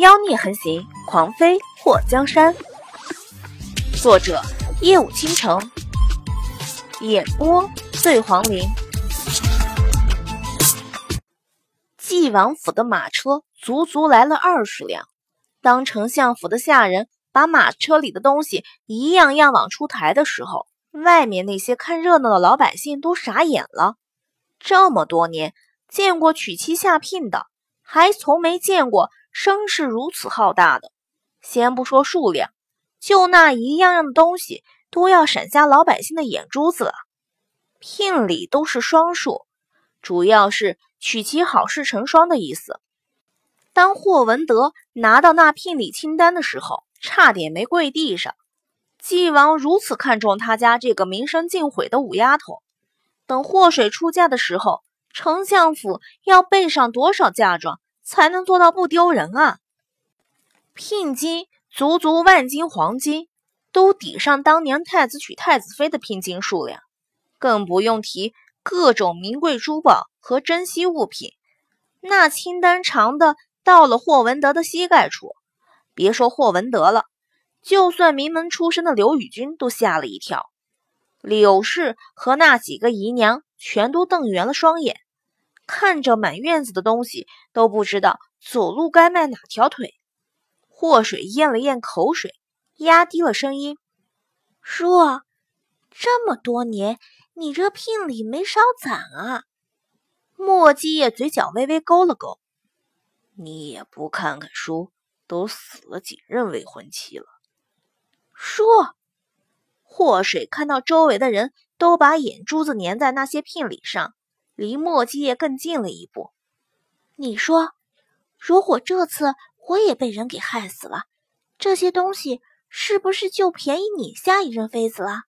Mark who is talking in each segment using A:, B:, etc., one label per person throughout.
A: 妖孽横行，狂妃破江山。作者：夜舞倾城，演播：醉黄林。晋王府的马车足足来了二十辆。当丞相府的下人把马车里的东西一样样往出抬的时候，外面那些看热闹的老百姓都傻眼了。这么多年，见过娶妻下聘的，还从没见过声势如此浩大的。先不说数量，就那一样样的东西，都要闪瞎老百姓的眼珠子了。聘礼都是双数，主要是娶妻好事成双的意思。当霍文德拿到那聘礼清单的时候，差点没跪地上。纪王如此看重他家这个名声尽毁的五丫头。等祸水出嫁的时候，丞相府要备上多少嫁妆，才能做到不丢人啊？聘金足足万金黄金，都抵上当年太子娶太子妃的聘金数量，更不用提各种名贵珠宝和珍稀物品。那清单长的到了霍文德的膝盖处，别说霍文德了，就算名门出身的刘宇君都吓了一跳。柳氏和那几个姨娘全都瞪圆了双眼，看着满院子的东西，都不知道走路该迈哪条腿。祸水咽了咽口水，压低了声音：“
B: 说，这么多年，你这聘礼没少攒啊。”
A: 莫继业嘴角微微勾了勾：“你也不看看书，都死了几任未婚妻了？”
B: 说。
A: 祸水看到周围的人都把眼珠子粘在那些聘礼上，离墨迹业更近了一步。
B: 你说，如果这次我也被人给害死了，这些东西是不是就便宜你下一任妃子了？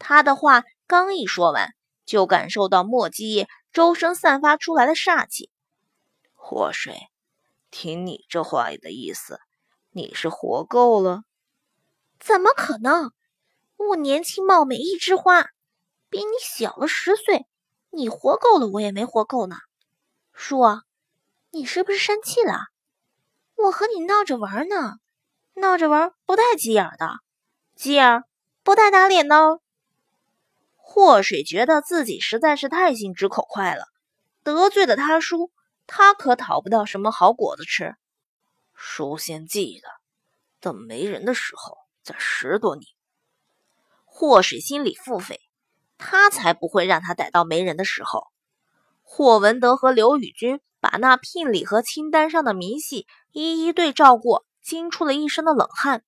A: 他的话刚一说完，就感受到墨迹周身散发出来的煞气。祸水，听你这话的意思，你是活够了？
B: 怎么可能？我年轻貌美一枝花，比你小了十岁，你活够了，我也没活够呢。叔，你是不是生气了？我和你闹着玩呢，闹着玩不带急眼的，急眼不带打脸的。
A: 祸水觉得自己实在是太心直口快了，得罪了他叔，他可讨不到什么好果子吃。叔先记得，等没人的时候再拾掇你。祸水心里腹诽，他才不会让他逮到没人的时候。霍文德和刘宇君把那聘礼和清单上的明细一一对照过，惊出了一身的冷汗。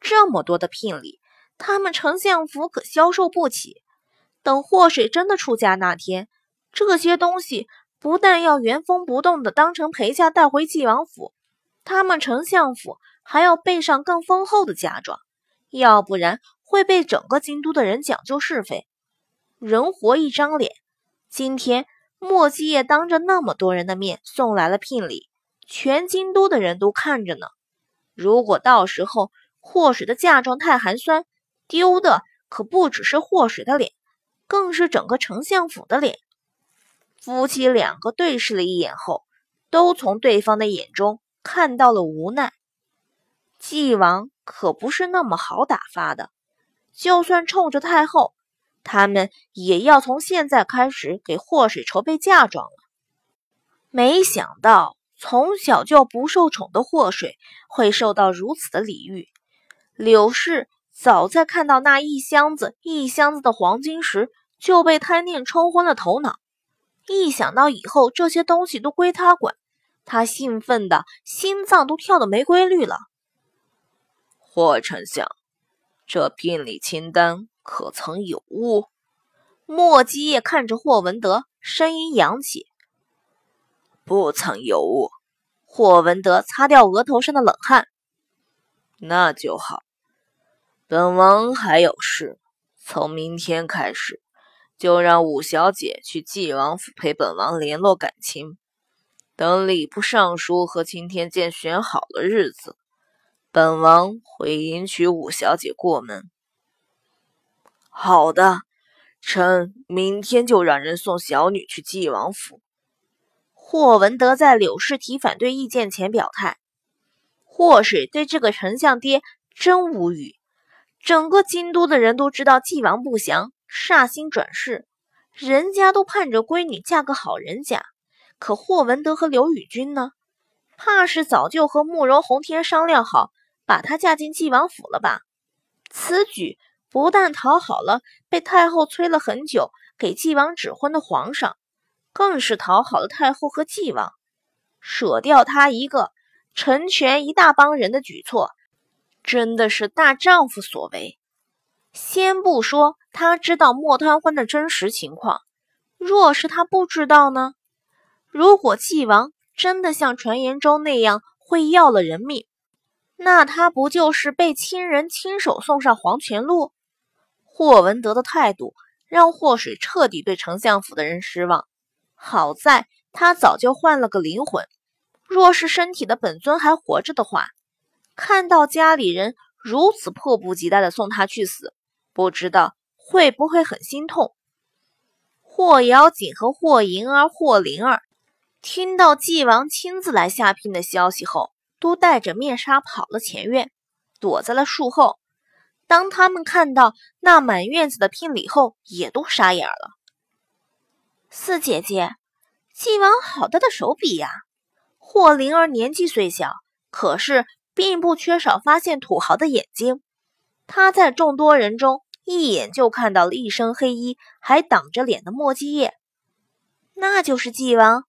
A: 这么多的聘礼，他们丞相府可销售不起。等霍水真的出嫁那天，这些东西不但要原封不动的当成陪嫁带回晋王府，他们丞相府还要备上更丰厚的嫁妆，要不然。会被整个京都的人讲究是非，人活一张脸。今天莫继业当着那么多人的面送来了聘礼，全京都的人都看着呢。如果到时候祸水的嫁妆太寒酸，丢的可不只是祸水的脸，更是整个丞相府的脸。夫妻两个对视了一眼后，都从对方的眼中看到了无奈。纪王可不是那么好打发的。就算冲着太后，他们也要从现在开始给祸水筹备嫁妆了。没想到从小就不受宠的祸水会受到如此的礼遇。柳氏早在看到那一箱子一箱子的黄金时，就被贪念冲昏了头脑。一想到以后这些东西都归他管，他兴奋的心脏都跳得没规律了。霍丞相。这聘礼清单可曾有误？莫基业看着霍文德，声音扬起：“不曾有误。”霍文德擦掉额头上的冷汗：“那就好。本王还有事，从明天开始就让五小姐去纪王府陪本王联络感情。等礼部尚书和青天剑选好了日子。”本王会迎娶五小姐过门。好的，臣明天就让人送小女去纪王府。霍文德在柳氏提反对意见前表态：“祸水对这个丞相爹真无语。整个京都的人都知道纪王不祥，煞星转世，人家都盼着闺女嫁个好人家。可霍文德和刘宇君呢？怕是早就和慕容宏天商量好，把她嫁进纪王府了吧？此举不但讨好了被太后催了很久给纪王指婚的皇上，更是讨好了太后和纪王。舍掉他一个，成全一大帮人的举措，真的是大丈夫所为。先不说他知道莫贪欢的真实情况，若是他不知道呢？如果纪王真的像传言中那样会要了人命，那他不就是被亲人亲手送上黄泉路？霍文德的态度让霍水彻底对丞相府的人失望。好在他早就换了个灵魂，若是身体的本尊还活着的话，看到家里人如此迫不及待的送他去死，不知道会不会很心痛。霍瑶锦和霍银儿、霍灵儿。听到纪王亲自来下聘的消息后，都带着面纱跑了前院，躲在了树后。当他们看到那满院子的聘礼后，也都傻眼了。
B: 四姐姐，纪王好大的手笔呀！霍灵儿年纪虽小，可是并不缺少发现土豪的眼睛。她在众多人中一眼就看到了一身黑衣还挡着脸的莫继业，那就是纪王。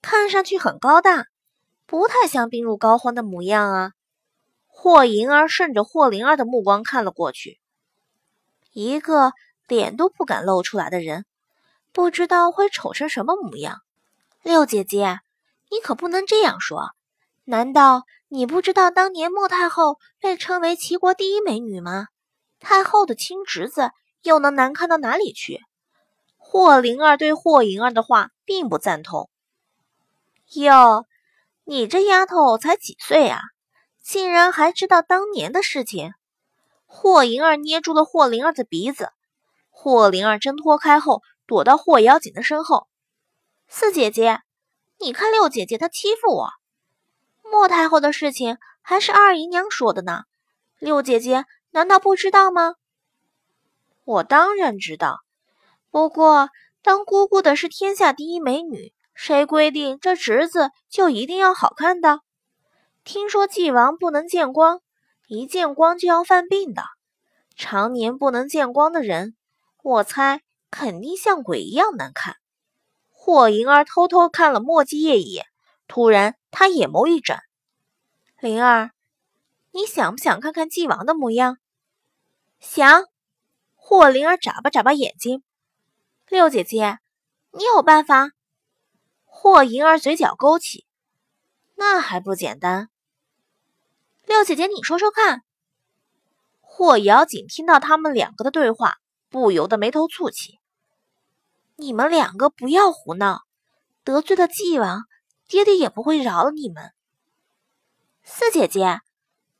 B: 看上去很高大，不太像病入膏肓的模样啊！霍银儿顺着霍灵儿的目光看了过去，一个脸都不敢露出来的人，不知道会丑成什么模样。六姐姐，你可不能这样说！难道你不知道当年莫太后被称为齐国第一美女吗？太后的亲侄子又能难看到哪里去？霍灵儿对霍银儿的话并不赞同。哟，你这丫头才几岁啊，竟然还知道当年的事情？霍银儿捏住了霍灵儿的鼻子，霍灵儿挣脱开后，躲到霍瑶锦的身后。四姐姐，你看六姐姐她欺负我。莫太后的事情还是二姨娘说的呢，六姐姐难道不知道吗？
A: 我当然知道，不过当姑姑的是天下第一美女。谁规定这侄子就一定要好看的？听说纪王不能见光，一见光就要犯病的。常年不能见光的人，我猜肯定像鬼一样难看。霍银儿偷偷看了莫继业一眼，突然他眼眸一转：“灵儿，你想不想看看纪王的模样？”
B: 想。霍灵儿眨巴眨巴眼睛：“六姐姐，你有办法？”
A: 霍银儿嘴角勾起，那还不简单？
B: 六姐姐，你说说看。
A: 霍瑶锦听到他们两个的对话，不由得眉头蹙起。
B: 你们两个不要胡闹，得罪了纪王，爹爹也不会饶了你们。四姐姐，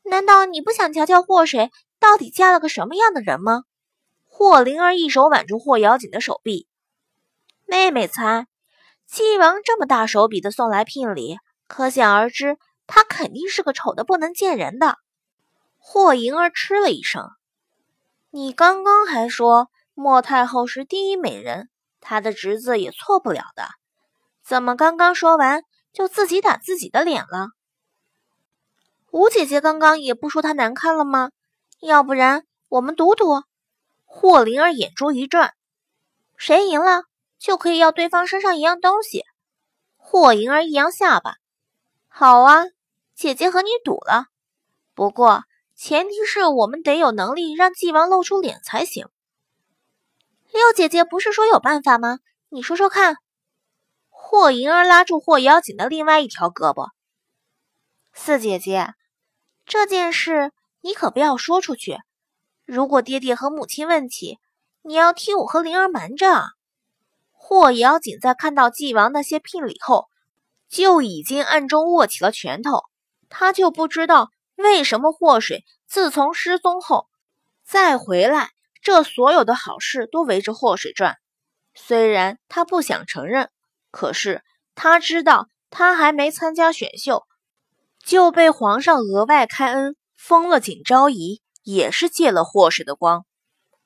B: 难道你不想瞧瞧霍水到底嫁了个什么样的人吗？
A: 霍灵儿一手挽住霍瑶锦的手臂，
B: 妹妹猜。纪王这么大手笔的送来聘礼，可想而知，他肯定是个丑的不能见人的。
A: 霍银儿嗤了一声：“你刚刚还说莫太后是第一美人，她的侄子也错不了的，怎么刚刚说完就自己打自己的脸了？”
B: 吴姐姐刚刚也不说她难看了吗？要不然我们赌赌？
A: 霍灵儿眼珠一转：“
B: 谁赢了？”就可以要对方身上一样东西。
A: 霍银儿一扬下巴：“
B: 好啊，姐姐和你赌了。不过前提是我们得有能力让纪王露出脸才行。”六姐姐不是说有办法吗？你说说看。
A: 霍银儿拉住霍瑶锦的另外一条胳膊：“
B: 四姐姐，这件事你可不要说出去。如果爹爹和母亲问起，你要替我和灵儿瞒着。”
A: 霍瑶锦在看到纪王那些聘礼后，就已经暗中握起了拳头。他就不知道为什么祸水自从失踪后再回来，这所有的好事都围着祸水转。虽然他不想承认，可是他知道他还没参加选秀，就被皇上额外开恩封了景昭仪，也是借了祸水的光。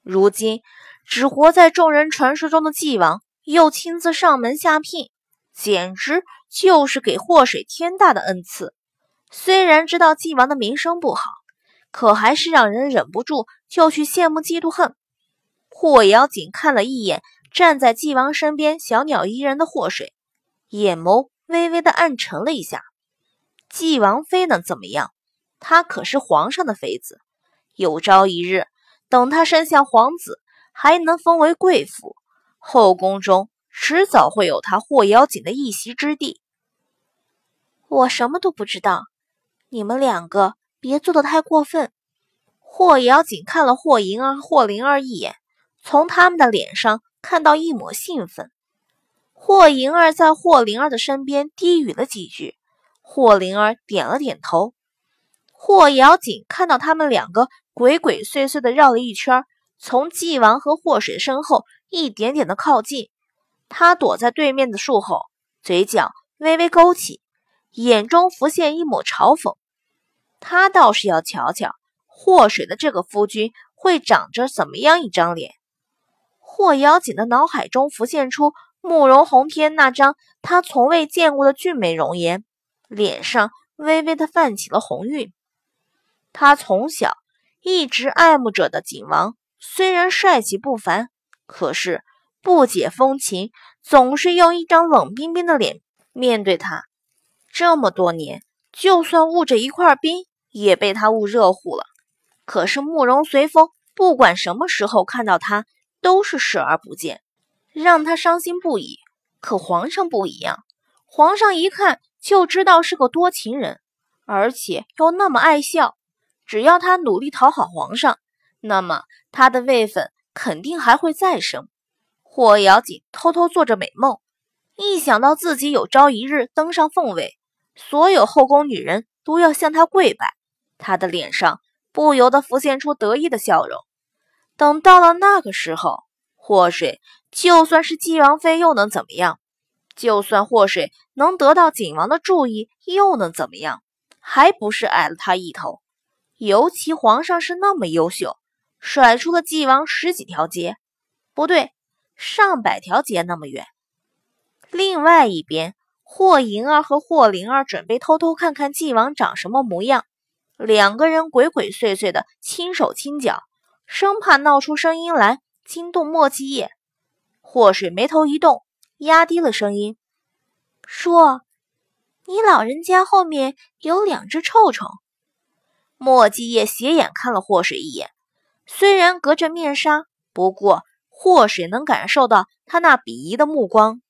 A: 如今只活在众人传说中的纪王，又亲自上门下聘，简直就是给祸水天大的恩赐。虽然知道纪王的名声不好，可还是让人忍不住就去羡慕嫉妒恨。霍瑶锦看了一眼站在纪王身边小鸟依人的祸水，眼眸微微的暗沉了一下。纪王妃能怎么样？她可是皇上的妃子，有朝一日等她生下皇子，还能封为贵妇，后宫中迟早会有她霍瑶锦的一席之地。
B: 我什么都不知道，你们两个别做的太过分。霍瑶锦看了霍银儿、霍灵儿一眼，从他们的脸上看到一抹兴奋。霍银儿在霍灵儿的身边低语了几句。霍灵儿点了点头，霍瑶锦看到他们两个鬼鬼祟祟的绕了一圈，从纪王和霍水身后一点点的靠近。他躲在对面的树后，嘴角微微勾起，眼中浮现一抹嘲讽。他倒是要瞧瞧霍水的这个夫君会长着怎么样一张脸。霍瑶锦的脑海中浮现出慕容宏天那张他从未见过的俊美容颜。脸上微微的泛起了红晕。他从小一直爱慕着的景王，虽然帅气不凡，可是不解风情，总是用一张冷冰冰的脸面对他。这么多年，就算捂着一块冰，也被他捂热乎了。可是慕容随风，不管什么时候看到他，都是视而不见，让他伤心不已。可皇上不一样，皇上一看。就知道是个多情人，而且又那么爱笑。只要他努力讨好皇上，那么他的位分肯定还会再升。霍瑶锦偷偷做着美梦，一想到自己有朝一日登上凤位，所有后宫女人都要向他跪拜，他的脸上不由得浮现出得意的笑容。等到了那个时候，霍水就算是纪王妃，又能怎么样？就算祸水能得到景王的注意，又能怎么样？还不是矮了他一头。尤其皇上是那么优秀，甩出了纪王十几条街，不对，上百条街那么远。另外一边，霍银儿和霍灵儿准备偷偷看看纪王长什么模样，两个人鬼鬼祟祟的轻手轻脚，生怕闹出声音来惊动莫继业。祸水眉头一动。压低了声音说：“你老人家后面有两只臭虫。”莫继业斜眼看了祸水一眼，虽然隔着面纱，不过祸水能感受到他那鄙夷的目光。